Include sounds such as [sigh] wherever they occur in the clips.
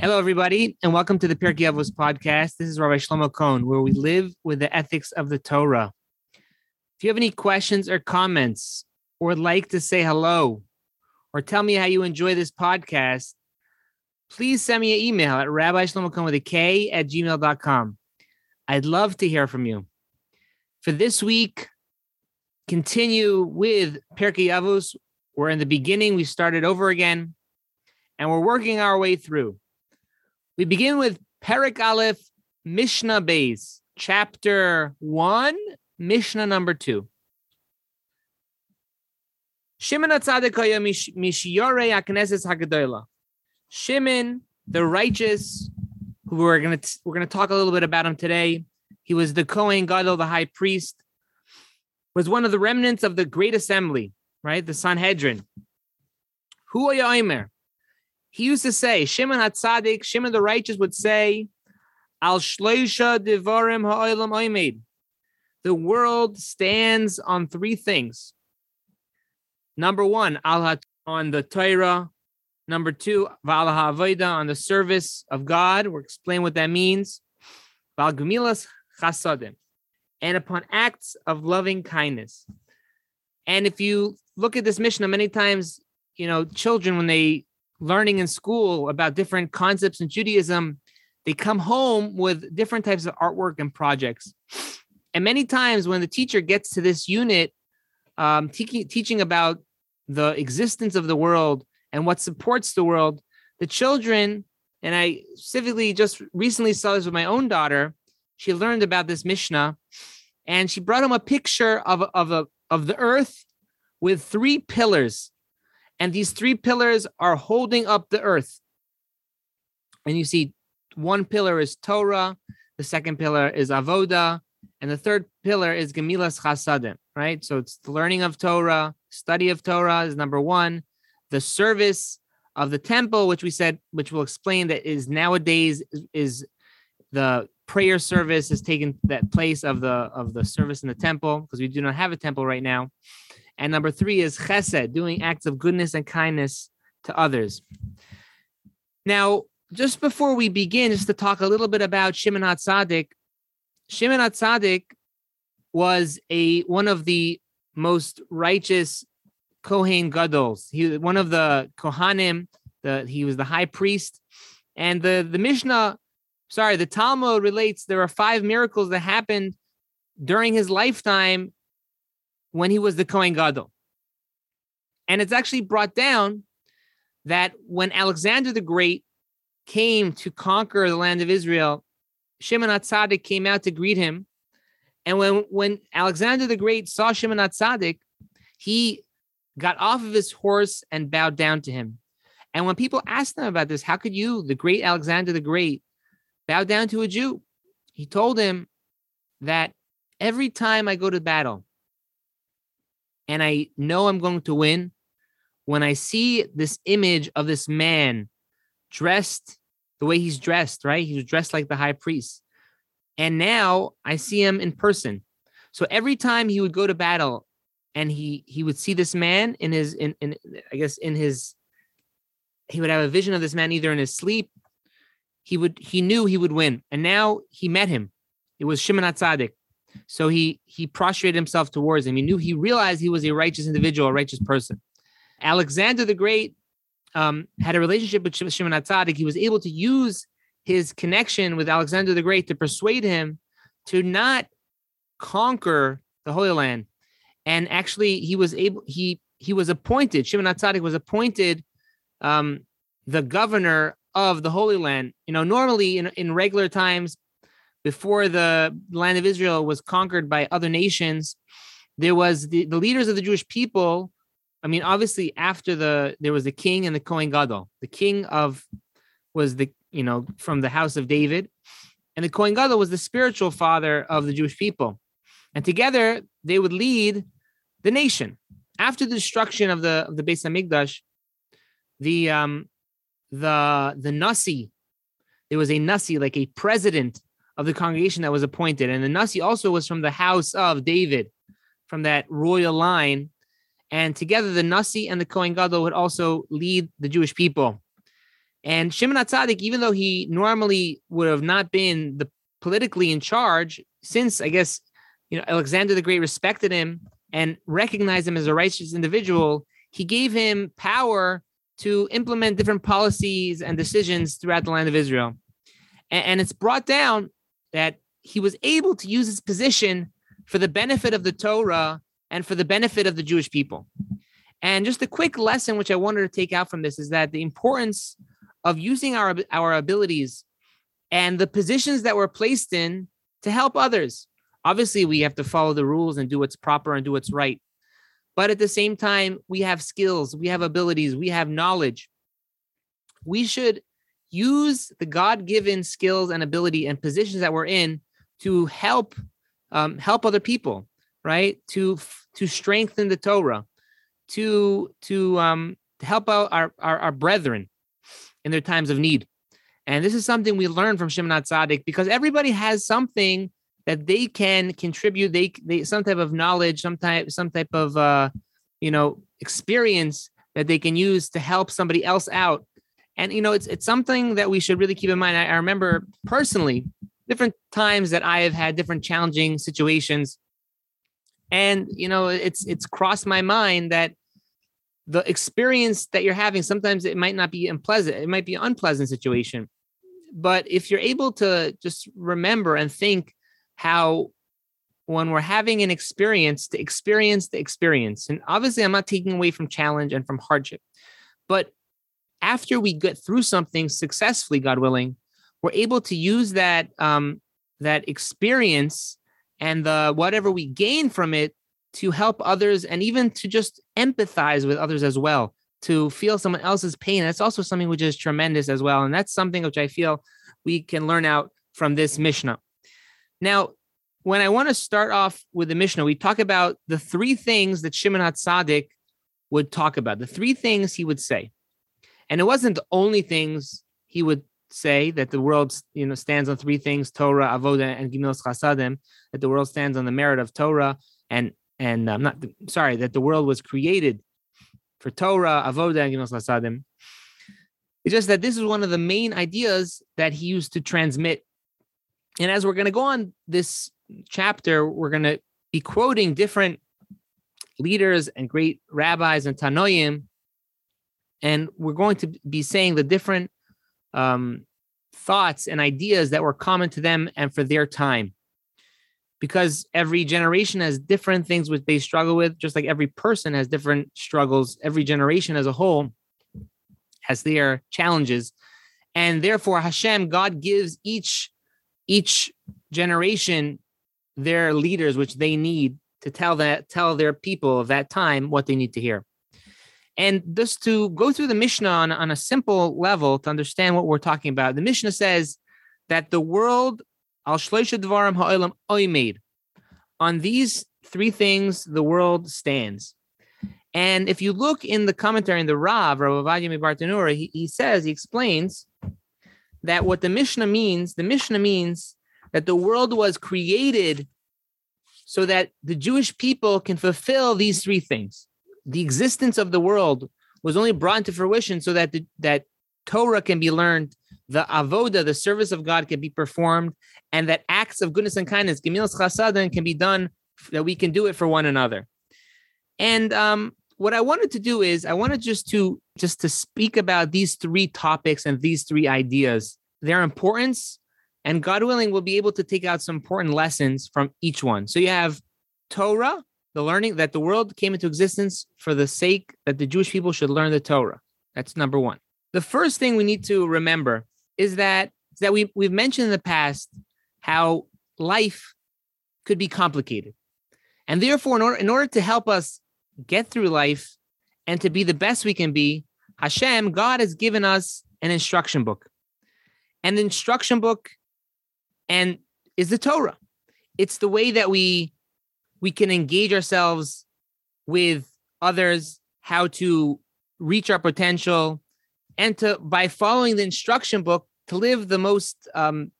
Hello, everybody, and welcome to the Pirkei Avos podcast. This is Rabbi Shlomo Kohn, where we live with the ethics of the Torah. If you have any questions or comments, or would like to say hello, or tell me how you enjoy this podcast, please send me an email at Rabbi Shlomo Kohn with a K at gmail.com. I'd love to hear from you. For this week, continue with Pirkei Avos. We're in the beginning, we started over again, and we're working our way through. We begin with Perik Aleph, Mishnah Beis, chapter one, Mishnah number two. Shimon Atzadikaya Mishiyore Akneses Hagadola. Shimon, the righteous, who we're gonna we're gonna talk a little bit about him today. He was the Kohen Gadol, the high priest, was one of the remnants of the great assembly, right? The Sanhedrin. Who are you, he used to say, Shimon HaTzadik, Shimon the righteous would say, Al Shleisha Devarim Ha'olam Oimed. The world stands on three things. Number one, Al on the Torah. Number two, Val HaAvodah on the service of God. We'll explain what that means. Val Gemilas Chasadim. And upon acts of loving kindness. And if you look at this Mishnah, many times, you know, children, when they learning in school about different concepts in Judaism, they come home with different types of artwork and projects. And many times when the teacher gets to this unit, um, te- teaching about the existence of the world and what supports the world, the children, and I specifically just recently saw this with my own daughter, she learned about this Mishnah and she brought him a picture of, of, a, of the earth with three pillars and these three pillars are holding up the earth. And you see, one pillar is Torah, the second pillar is Avoda, and the third pillar is Gemilas Chasadim, right? So it's the learning of Torah, study of Torah is number one, the service of the temple, which we said, which we'll explain that is nowadays is the prayer service has taken that place of the of the service in the temple because we do not have a temple right now and number three is chesed, doing acts of goodness and kindness to others. Now, just before we begin, just to talk a little bit about Shimon HaTzadik, Shimon HaTzadik was a one of the most righteous Kohen Gadols. He was one of the Kohanim. The he was the high priest, and the the Mishnah, sorry, the Talmud relates there are five miracles that happened during his lifetime when he was the Kohen Gadol. And it's actually brought down that when Alexander the Great came to conquer the land of Israel, Shimon HaTzadik came out to greet him. And when, when Alexander the Great saw Shimon HaTzadik, he got off of his horse and bowed down to him. And when people asked him about this, how could you, the great Alexander the Great, bow down to a Jew? He told him that every time I go to battle, and I know I'm going to win when I see this image of this man dressed the way he's dressed, right? He was dressed like the high priest. And now I see him in person. So every time he would go to battle and he he would see this man in his in, in I guess in his he would have a vision of this man either in his sleep he would he knew he would win and now he met him it was Shimon HaTzadik so he he prostrated himself towards him. He knew he realized he was a righteous individual, a righteous person. Alexander the Great um, had a relationship with Shimon HaTzadik. He was able to use his connection with Alexander the Great to persuade him to not conquer the Holy Land. And actually, he was able. He he was appointed. Shimon HaTzadik was appointed um, the governor of the Holy Land. You know, normally in in regular times, before the land of Israel was conquered by other nations, there was the, the leaders of the Jewish people. I mean, obviously, after the there was the king and the Kohen Gadol. The king of was the you know from the house of David, and the Kohen Gadol was the spiritual father of the Jewish people, and together they would lead the nation. After the destruction of the of the Beis Hamikdash, the um the the Nasi, there was a Nasi like a president of the congregation that was appointed. And the Nasi also was from the house of David, from that royal line. And together, the Nasi and the Kohen Gadol would also lead the Jewish people. And Shimon HaTzadik, even though he normally would have not been the politically in charge, since I guess you know Alexander the Great respected him and recognized him as a righteous individual, he gave him power to implement different policies and decisions throughout the land of Israel. And, and it's brought down that he was able to use his position for the benefit of the Torah and for the benefit of the Jewish people. And just a quick lesson, which I wanted to take out from this, is that the importance of using our, our abilities and the positions that we're placed in to help others. Obviously, we have to follow the rules and do what's proper and do what's right. But at the same time, we have skills, we have abilities, we have knowledge. We should use the God given skills and ability and positions that we're in to help um, help other people, right? To to strengthen the Torah, to to um, to help out our, our, our brethren in their times of need. And this is something we learn from Shimon Tzadik because everybody has something that they can contribute. They they some type of knowledge, some type some type of uh, you know experience that they can use to help somebody else out. And you know, it's it's something that we should really keep in mind. I, I remember personally different times that I have had different challenging situations. And you know, it's it's crossed my mind that the experience that you're having sometimes it might not be unpleasant it might be an unpleasant situation but if you're able to just remember and think how when we're having an experience to experience the experience and obviously i'm not taking away from challenge and from hardship but after we get through something successfully god willing we're able to use that um, that experience and the whatever we gain from it to help others and even to just empathize with others as well to feel someone else's pain. That's also something which is tremendous as well and that's something which i feel we can learn out from this mishnah. Now when i want to start off with the mishnah we talk about the three things that shimon hatzadik would talk about the three things he would say and it wasn't the only things he would say that the world you know stands on three things torah avoda and gimilas chasadim that the world stands on the merit of torah and and I'm not sorry that the world was created for Torah, Avoda, and Gemilas Chasadim. It's just that this is one of the main ideas that he used to transmit. And as we're going to go on this chapter, we're going to be quoting different leaders and great rabbis and Tanoim, and we're going to be saying the different um, thoughts and ideas that were common to them and for their time because every generation has different things which they struggle with, just like every person has different struggles. Every generation as a whole has their challenges. And therefore, Hashem, God gives each each generation their leaders, which they need to tell that tell their people of that time what they need to hear. And just to go through the Mishnah on, on a simple level to understand what we're talking about, the Mishnah says that the world Al dvarim ha'olam. On these three things, the world stands. And if you look in the commentary in the Rav, Rav Ovadia Bartenura, he, he says, he explains that what the Mishnah means, the Mishnah means that the world was created so that the Jewish people can fulfill these three things. The existence of the world was only brought into fruition so that the, that Torah can be learned, the avoda, the service of God, can be performed, and that acts of goodness and kindness, gemilas chasadim, can be done. That we can do it for one another. And um, what I wanted to do is I wanted just to just to speak about these three topics and these three ideas, their importance, and God willing, we'll be able to take out some important lessons from each one. So you have Torah, the learning that the world came into existence for the sake that the Jewish people should learn the Torah. That's number one. The first thing we need to remember is that that we we've mentioned in the past how life could be complicated. And therefore, in order, in order to help us get through life and to be the best we can be, Hashem, God has given us an instruction book. And the instruction book and is the Torah. It's the way that we we can engage ourselves with others, how to reach our potential, and to by following the instruction book to live the most um,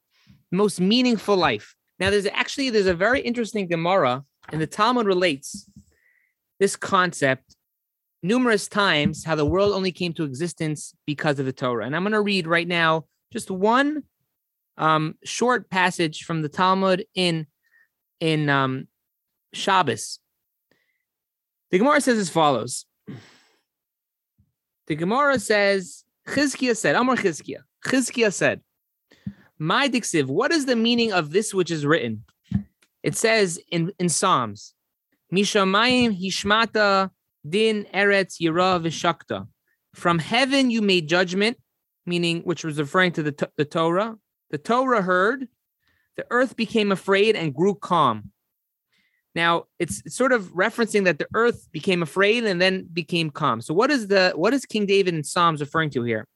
most meaningful life. Now, there's actually there's a very interesting Gemara, and the Talmud relates this concept numerous times how the world only came to existence because of the Torah. And I'm going to read right now just one um, short passage from the Talmud in in um, Shabbos. The Gemara says as follows. The Gemara says, Chizkiah said, Amar Chizkiah. Chizkiah said, My dixiv, what is the meaning of this which is written? It says in, in Psalms, Mishamayim hishmata din eretz yira v'shakta. From heaven you made judgment, meaning which was referring to the, the Torah. The Torah heard, the earth became afraid and grew calm. Now it's sort of referencing that the earth became afraid and then became calm. So what is the what is King David in Psalms referring to here?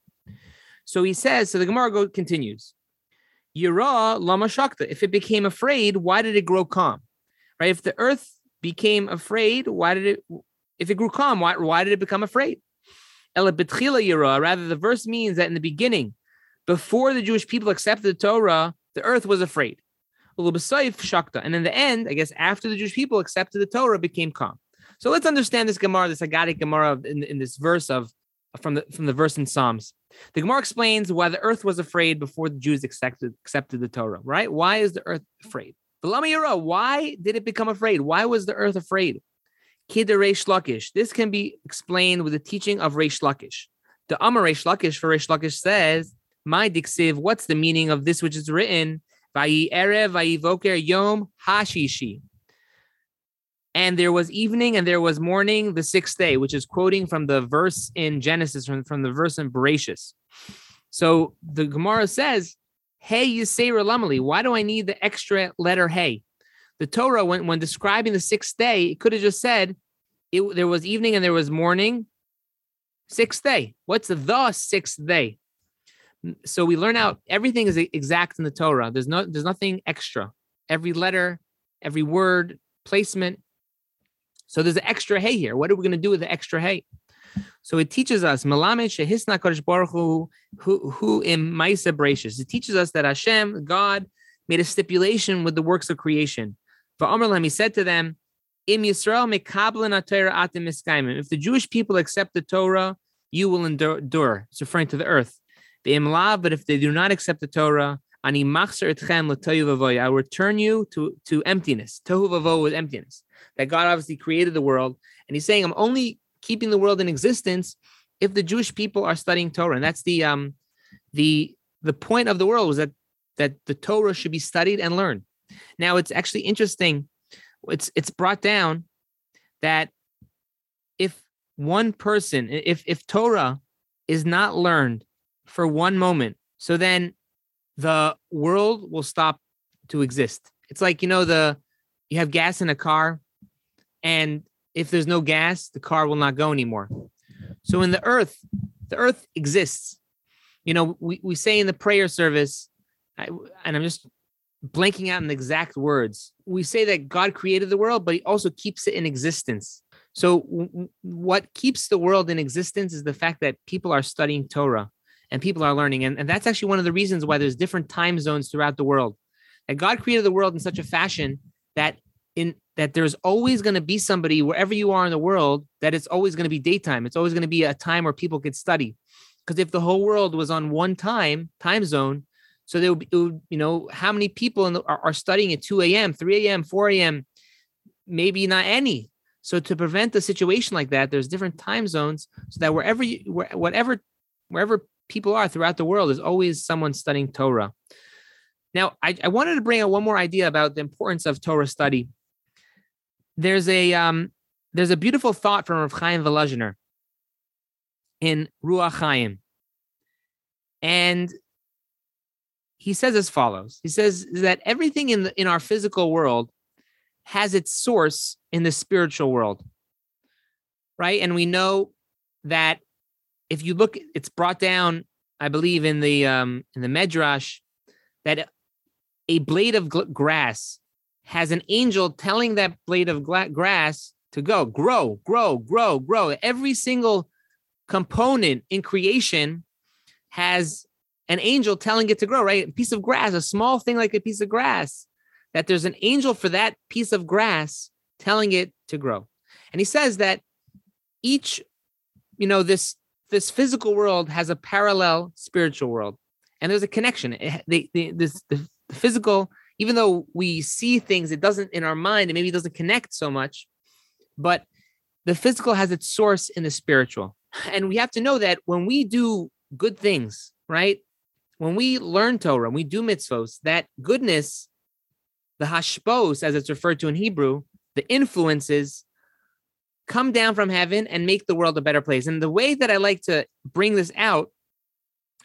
So he says, so the Gemara go, continues. Yira lama shakta. If it became afraid, why did it grow calm? Right? If the earth became afraid, why did it? If it grew calm, why, why did it become afraid? Ela betchila yira. Rather, the verse means that in the beginning, before the Jewish people accepted the Torah, the earth was afraid. Shakta. And in the end, I guess after the Jewish people accepted the Torah, became calm. So let's understand this Gemara, this Agadic Gemara in, in this verse of from the from the verse in Psalms. The Gemara explains why the earth was afraid before the Jews accepted accepted the Torah. Right? Why is the earth afraid? Why did it become afraid? Why was the earth afraid? Reish. This can be explained with the teaching of Reish Lakish. The Amar Reish Lakish for Reish Lakish says, "My diksiv. What's the meaning of this which is written? Vayi erev, vayi yom hashishi." And there was evening and there was morning the sixth day, which is quoting from the verse in Genesis, from, from the verse in Bereshis. So the Gemara says, Hey Yisera Lamali, why do I need the extra letter hey? The Torah, when, when describing the sixth day, it could have just said it, there was evening and there was morning, sixth day. What's the sixth day? So we learn out everything is exact in the Torah. There's no there's nothing extra. Every letter, every word, placement, so there's an extra hay here. What are we going to do with the extra hay? So it teaches us Melamed Shehisna Kodesh Baruch Hu who in Maisa Bracious. It teaches us that Hashem, God, made a stipulation with the works of creation. For Amrlam, he said to them, Yisrael mekablan atim If the Jewish people accept the Torah, you will endure. It's referring to the earth. But if they do not accept the Torah, I return you to, to emptiness. Tohu vavo with emptiness that God obviously created the world. And he's saying, I'm only keeping the world in existence if the Jewish people are studying Torah. And that's the um the the point of the world was that that the Torah should be studied and learned. Now it's actually interesting. It's it's brought down that if one person, if if Torah is not learned for one moment, so then the world will stop to exist. It's like you know the you have gas in a car and if there's no gas, the car will not go anymore. So in the earth, the earth exists. You know, we, we say in the prayer service, I, and I'm just blanking out in the exact words. We say that God created the world, but he also keeps it in existence. So w- what keeps the world in existence is the fact that people are studying Torah and people are learning. And, and that's actually one of the reasons why there's different time zones throughout the world. And God created the world in such a fashion that in that there's always going to be somebody wherever you are in the world that it's always going to be daytime. It's always going to be a time where people could study. Because if the whole world was on one time time zone, so there would, be, would you know, how many people the, are, are studying at 2 a.m., 3 a.m., 4 a.m., maybe not any. So to prevent a situation like that, there's different time zones so that wherever you, whatever, wherever people are throughout the world, there's always someone studying Torah. Now, I, I wanted to bring out one more idea about the importance of Torah study there's a um, there's a beautiful thought from Rav Chaim Volozhiner in Ruach Chaim, and he says as follows: He says that everything in the, in our physical world has its source in the spiritual world, right? And we know that if you look, it's brought down, I believe, in the um, in the Medrash that a blade of grass has an angel telling that blade of grass to go, grow, grow, grow, grow. Every single component in creation has an angel telling it to grow, right? A piece of grass, a small thing like a piece of grass, that there's an angel for that piece of grass telling it to grow. And he says that each you know, this this physical world has a parallel spiritual world, and there's a connection. It, the, the, this, the physical, even though we see things, it doesn't in our mind, and maybe doesn't connect so much, but the physical has its source in the spiritual. [sighs] And we have to know that when we do good things, right? When we learn Torah, we do mitzvos, that goodness, the hashpos, as it's referred to in Hebrew, the influences come down from heaven and make the world a better place. And the way that I like to bring this out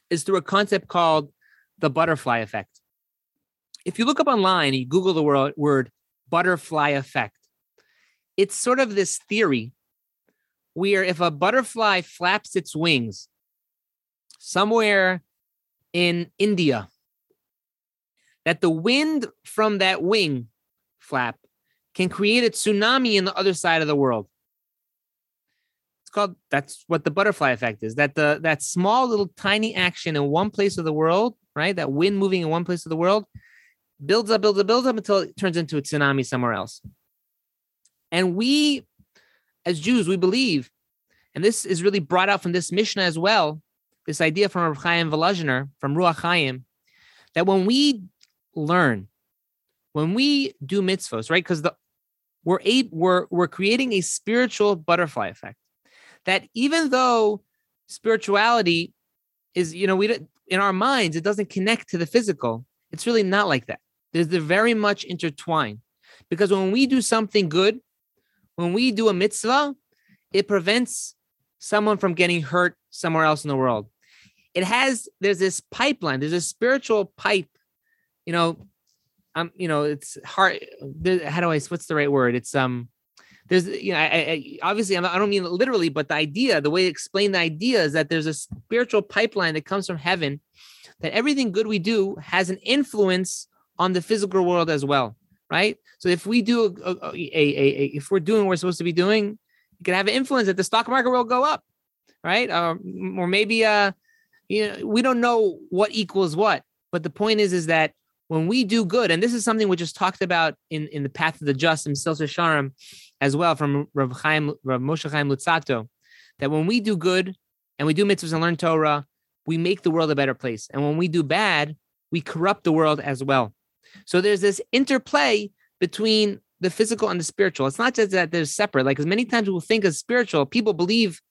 is through a concept called the butterfly effect. If you look up online, you Google the word, butterfly effect, it's sort of this theory where if a butterfly flaps its wings somewhere in India, that the wind from that wing flap can create a tsunami in the other side of the world called that's what the butterfly effect is. That the that small little tiny action in one place of the world, right? That wind moving in one place of the world builds up, builds up, builds up until it turns into a tsunami somewhere else. And we, as Jews, we believe, and this is really brought out from this Mishnah as well, this idea from Rav Chaim Volozhiner, from Ruach Chaim, that when we learn, when we do mitzvos, right? Because the we're, a, we're we're creating a spiritual butterfly effect that even though spirituality is, you know, we in our minds, it doesn't connect to the physical. It's really not like that. There's they're very much intertwined because when we do something good, when we do a mitzvah, it prevents someone from getting hurt somewhere else in the world. It has there's this pipeline, there's a spiritual pipe, you know. Um, you know, it's hard. How do I? What's the right word? It's um, there's you know I, I, obviously i don't mean literally but the idea the way to explain the idea is that there's a spiritual pipeline that comes from heaven that everything good we do has an influence on the physical world as well right? So if we do a, a, a, a if we're doing what we're supposed to be doing it can have an influence that the stock market will go up right? Uh, or maybe uh you know we don't know what equals what but the point is is that when we do good, and this is something which is talked about in, in the Path of the Just in Mesillas Yesharim as well from Rav, Chaim, Rav Moshe Chaim Luzzatto, that when we do good and we do mitzvahs and learn Torah, we make the world a better place. And when we do bad, we corrupt the world as well. So there's this interplay between the physical and the spiritual. It's not just that they're separate. Like, as many times we'll think of spiritual, people believe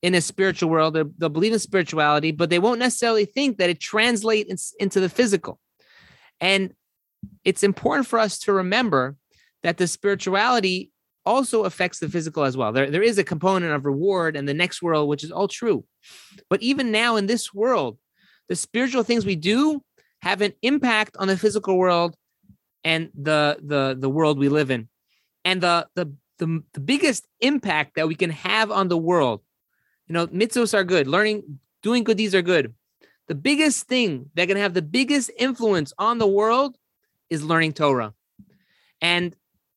in a spiritual world, they'll believe in spirituality, but they won't necessarily think that it translates into the physical. And it's important for us to remember that the spirituality also affects the physical as well. There, there is a component of reward and the next world, which is all true. But even now in this world, the spiritual things we do have an impact on the physical world and the the the world we live in. And the the the, the biggest impact that we can have on the world, you know, mitzvos are good, learning, doing good deeds are good. The biggest thing that can have the biggest influence on the world is learning Torah. And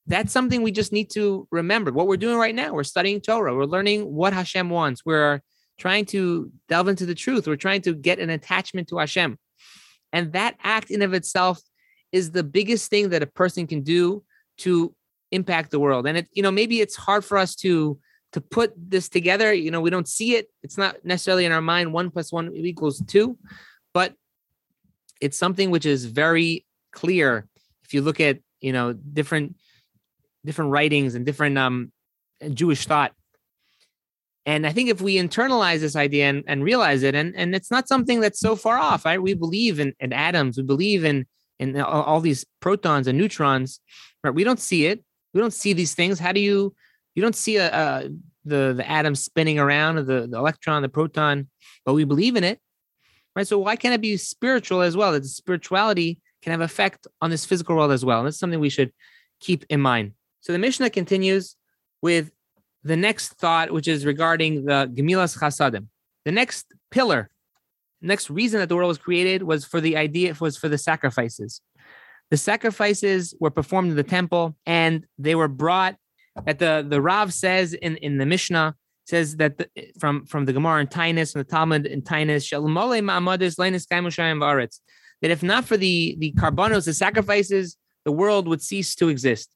that's something we just need to remember. What we're doing right now, we're studying Torah. We're learning what Hashem wants. We're trying to delve into the truth. We're trying to get an attachment to Hashem. And that act in of itself is the biggest thing that a person can do to impact the world. And it, you know, maybe it's hard for us to to put this together. You know, we don't see it. It's not necessarily in our mind one plus one equals two, but it's something which is very clear if you look at you know different different writings and different um Jewish thought. And I think if we internalize this idea and, and realize it, and, and it's not something that's so far off, right? We believe in, in atoms, we believe in in all, all these protons and neutrons, right? We don't see it. We don't see these things. How do you you don't see a, a the the atom spinning around, the, the electron, the proton, but we believe in it, right? So why can't it be spiritual as well? That spirituality can have effect on this physical world as well, and that's something we should keep in mind. So the Mishnah continues with the next thought, which is regarding the Gemilas Chasadim. The next pillar, next reason that the world was created was for the idea was for the sacrifices. The sacrifices were performed in the temple, and they were brought that the the Rav says in in the Mishnah says that the, from from the Gemara in Taanis and the Talmud in Taanis that if not for the the karbanos the sacrifices the world would cease to exist.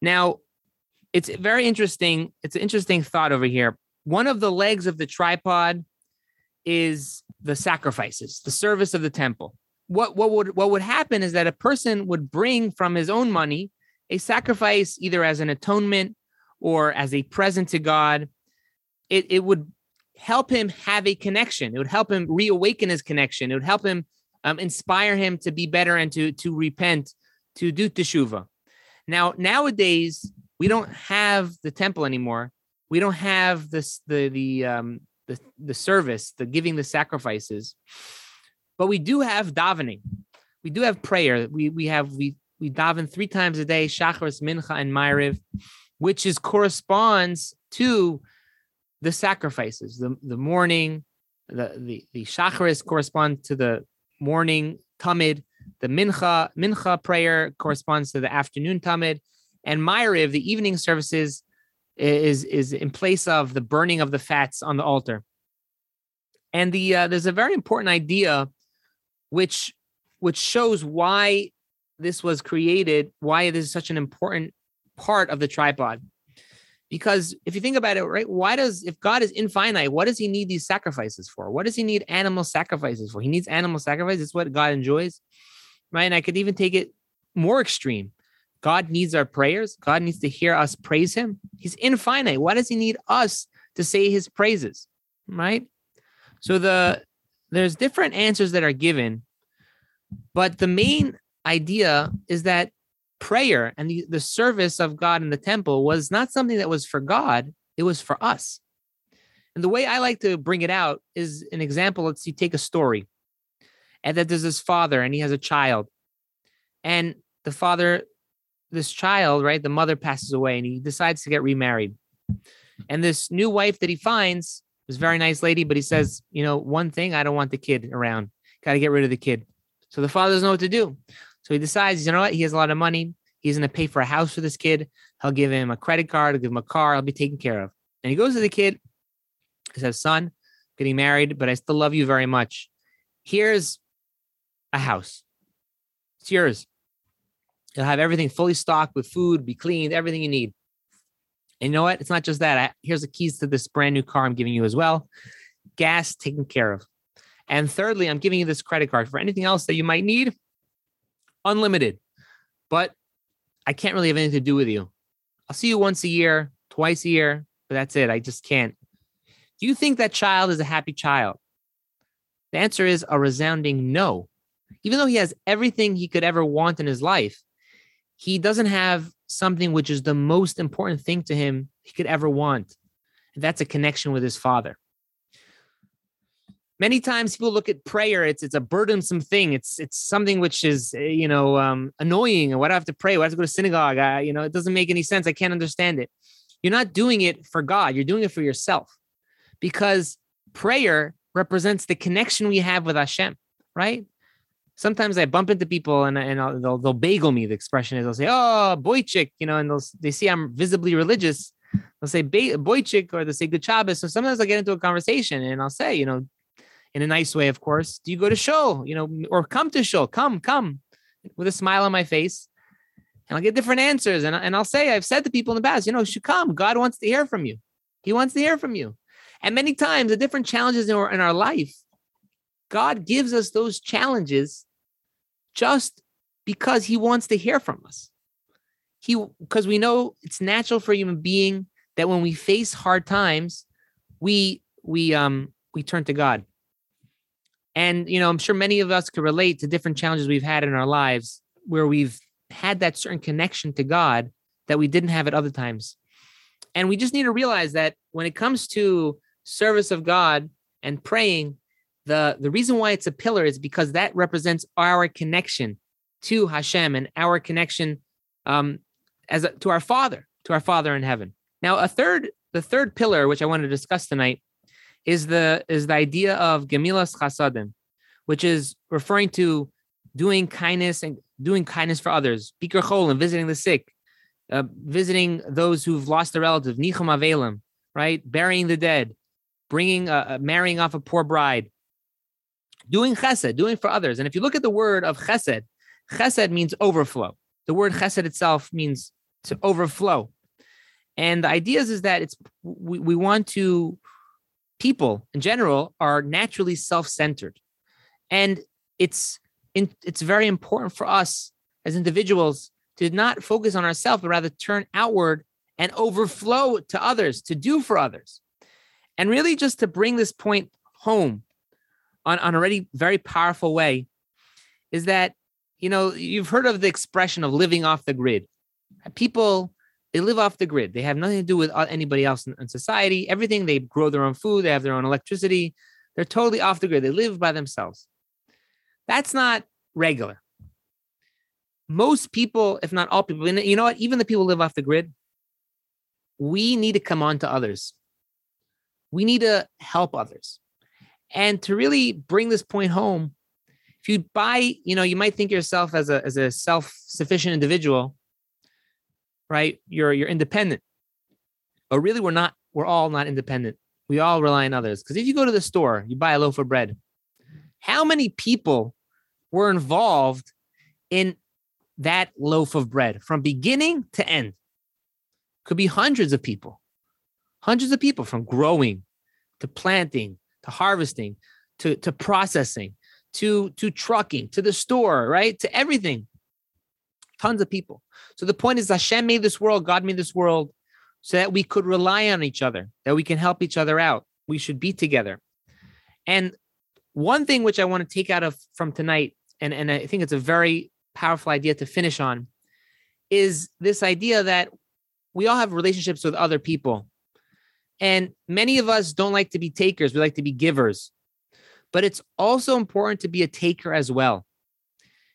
Now, it's very interesting. It's an interesting thought over here one of the legs of the tripod is the sacrifices, the service of the temple. What what would what would happen is that a person would bring from his own money a sacrifice either as an atonement or as a present to God. It it would help him have a connection. It would help him reawaken his connection. It would help him um, inspire him to be better and to to repent, to do teshuva. Now nowadays we don't have the temple anymore. We don't have this the the um, the the service, the giving the sacrifices, but we do have davening. We do have prayer. We we have we we daven three times a day, Shacharis, Mincha, and Ma'ariv, which is corresponds to the sacrifices. The the morning, the the the Shacharis correspond to the morning tamid. The mincha mincha prayer corresponds to the afternoon tamid, and Ma'ariv, the evening services, is is in place of the burning of the fats on the altar. And the uh, there's a very important idea, which which shows why this was created, why this is such an important part of the tripod. Because if you think about it, right, why does if God is infinite, what does he need these sacrifices for? What does he need animal sacrifices for? He needs animal sacrifices. It's what God enjoys. Right. And I could even take it more extreme. God needs our prayers. God needs to hear us praise him. He's infinite. Why does he need us to say his praises? Right? So the there's different answers that are given, but the main idea is that prayer and the, the service of God in the temple was not something that was for God, it was for us. And the way I like to bring it out is an example. Let's see, take a story. And that there's this father and he has a child. And the father, this child, right? The mother passes away and he decides to get remarried. And this new wife that he finds is a very nice lady, but he says, you know, one thing, I don't want the kid around. Got to get rid of the kid. So the father doesn't know what to do. So he decides, you know what? He has a lot of money. He's going to pay for a house for this kid. He'll give him a credit card. He'll give him a car. He'll be taken care of. And he goes to the kid. He says, son, getting married, but I still love you very much. Here's a house. It's yours. You'll have everything fully stocked with food, be cleaned, everything you need. And you know what? It's not just that. I, here's the keys to this brand new car I'm giving you as well. Gas taken care of. And thirdly, I'm giving you this credit card for anything else that you might need. Unlimited. But I can't really have anything to do with you. I'll see you once a year, twice a year, but that's it. I just can't. Do you think that child is a happy child? The answer is a resounding no. Even though he has everything he could ever want in his life, he doesn't have something which is the most important thing to him he could ever want. And that's a connection with his father. Many times people look at prayer, it's it's a burdensome thing. It's it's something which is eh, you know um, annoying. And why do I have to pray? Why do I have to go to synagogue? I, you know, it doesn't make any sense. I can't understand it. You're not doing it for God. You're doing it for yourself, because prayer represents the connection we have with Hashem, right? sometimes I bump into people and and I'll, they'll they'll bagel me. The expression is they'll say, "Oh, boychik," you know, and they'll they see I'm visibly religious. They'll say boychik or they'll say good Shabbos. So sometimes I'll get into a conversation and I'll say, you know, in a nice way, of course, do you go to shul, you know, or come to shul, come, come, with a smile on my face. And I'll get different answers. And, and I'll say, I've said to people in the past, you know, you should come. God wants to hear from you. He wants to hear from you. And many times the different challenges in our, in our life, God gives us those challenges just because he wants to hear from us. He because we know it's natural for a human being that when we face hard times, we we um we turn to God. And you know, I'm sure many of us could relate to different challenges we've had in our lives where we've had that certain connection to God that we didn't have at other times. And we just need to realize that when it comes to service of God and praying, the the reason why it's a pillar is because that represents our connection to Hashem and our connection um, as a, to our Father, to our Father in heaven. Now, a third, the third pillar, which I want to discuss tonight, is the is the idea of gemilas chasadim, which is referring to doing kindness and doing kindness for others, bikur chol and visiting the sick, uh, visiting those who've lost a relative, nichum avelim, right, burying the dead, bringing, uh, uh marrying off a poor bride, doing chesed, doing for others. And if you look at the word of chesed, chesed means overflow. The word chesed itself means to overflow. And the idea is, is that it's we, we want to people in general are naturally self-centered. And it's it's very important for us as individuals to not focus on ourselves, but rather turn outward and overflow to others, to do for others. And really just to bring this point home on, on already very powerful way is that, you know, you've heard of the expression of living off the grid. People, they live off the grid. They have nothing to do with uh, anybody else in, in society. Everything, they grow their own food, they have their own electricity. They're totally off the grid. They live by themselves. That's not regular. Most people, if not all people, you know what? Even the people live off the grid, we need to come on to others. We need to help others. And to really bring this point home, if you buy, you know, you might think yourself as a as a self-sufficient individual, right? You're you're independent. But really we're not, we're all not independent. We all rely on others. Because if you go to the store, you buy a loaf of bread. How many people were involved in that loaf of bread from beginning to end? Could be hundreds of people, hundreds of people from growing to planting to harvesting to, to processing to, to trucking to the store, right? To everything. Tons of people. So the point is Hashem made this world, God made this world so that we could rely on each other, that we can help each other out. We should be together. And one thing which I want to take out of from tonight, and, and I think it's a very powerful idea to finish on, is this idea that we all have relationships with other people. And many of us don't like to be takers, we like to be givers. But it's also important to be a taker as well.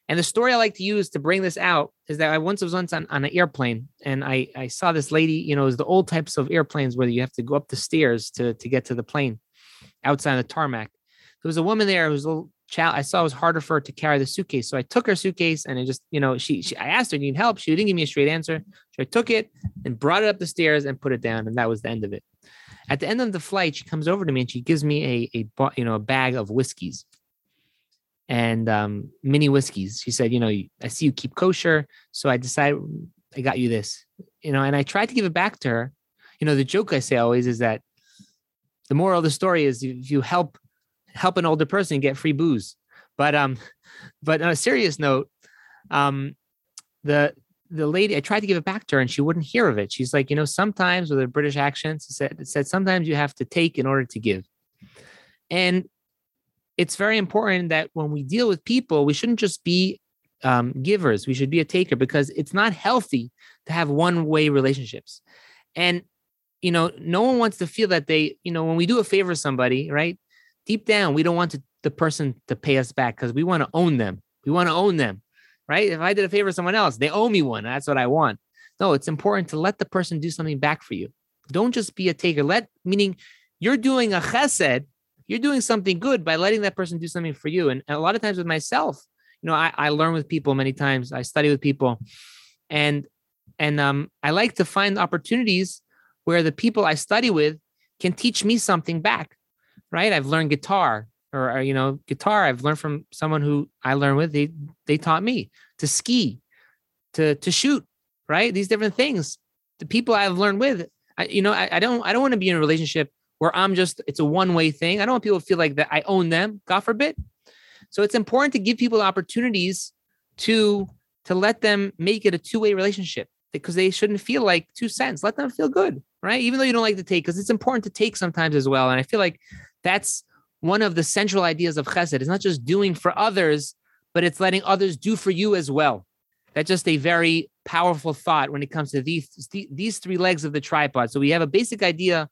And the story I like to use to bring this out is that I once was once on, on an airplane and I, I saw this lady, you know, it was the old types of airplanes where you have to go up the stairs to, to get to the plane outside of the tarmac. There was a woman there who was a little child. I saw it was harder for her to carry the suitcase. So I took her suitcase and I just, you know, she, she I asked her, need help? She didn't give me a straight answer. So I took it and brought it up the stairs and put it down. And that was the end of it. At the end of the flight, she comes over to me and she gives me a, a you know, a bag of whiskeys and um, mini whiskeys. She said, you know, I see you keep kosher. So I decided I got you this, you know, and I tried to give it back to her. You know, the joke I say always is that the moral of the story is if you help help an older person get free booze. But um, [laughs] but on a serious note, um, the the lady I tried to give it back to her and she wouldn't hear of it. She's like, you know, sometimes with a British accent, she said, said sometimes you have to take in order to give. And it's very important that when we deal with people, we shouldn't just be um, givers. We should be a taker because it's not healthy to have one way relationships. And you know, no one wants to feel that they, you know, when we do a favor somebody, right? deep down, we don't want to, the person to pay us back because we want to own them. We want to own them, right? If I did a favor to someone else, they owe me one. That's what I want. No, it's important to let the person do something back for you. Don't just be a taker. Let, meaning you're doing a chesed, you're doing something good by letting that person do something for you. And, and a lot of times with myself, you know, I, I learn with people many times. I study with people, and and um, I like to find opportunities where the people I study with can teach me something back right? I've learned guitar or, you know, guitar. I've learned from someone who I learned with. They they taught me to ski, to to shoot, right? These different things. The people I've learned with, I, you know, I, I don't I don't want to be in a relationship where I'm just it's a one way thing. I don't want people to feel like that I own them. God forbid. So it's important to give people opportunities to to let them make it a two way relationship because they shouldn't feel like two cents. Let them feel good, right? Even though you don't like to take, because it's important to take sometimes as well. And I feel like that's one of the central ideas of chesed. It's not just doing for others, but it's letting others do for you as well. That's just a very powerful thought when it comes to these these three legs of the tripod. So we have a basic idea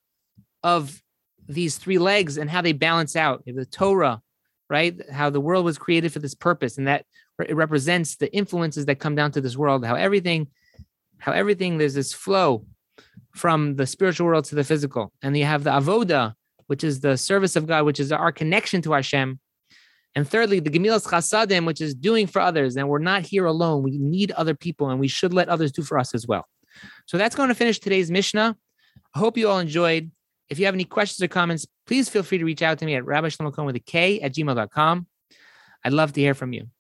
of these three legs and how they balance out. The Torah, right? How the world was created for this purpose, and that it represents the influences that come down to this world. How everything, how everything there's this flow from the spiritual world to the physical, and you have the avoda, which is the service of God, which is our connection to Hashem. And thirdly, the Gemilas Chasadim, which is doing for others. And we're not here alone. We need other people and we should let others do for us as well. So that's going to finish today's Mishnah. I hope you all enjoyed. If you have any questions or comments, please feel free to reach out to me at Rabbi Shlomo Kohn with a K at gmail.com. I'd love to hear from you.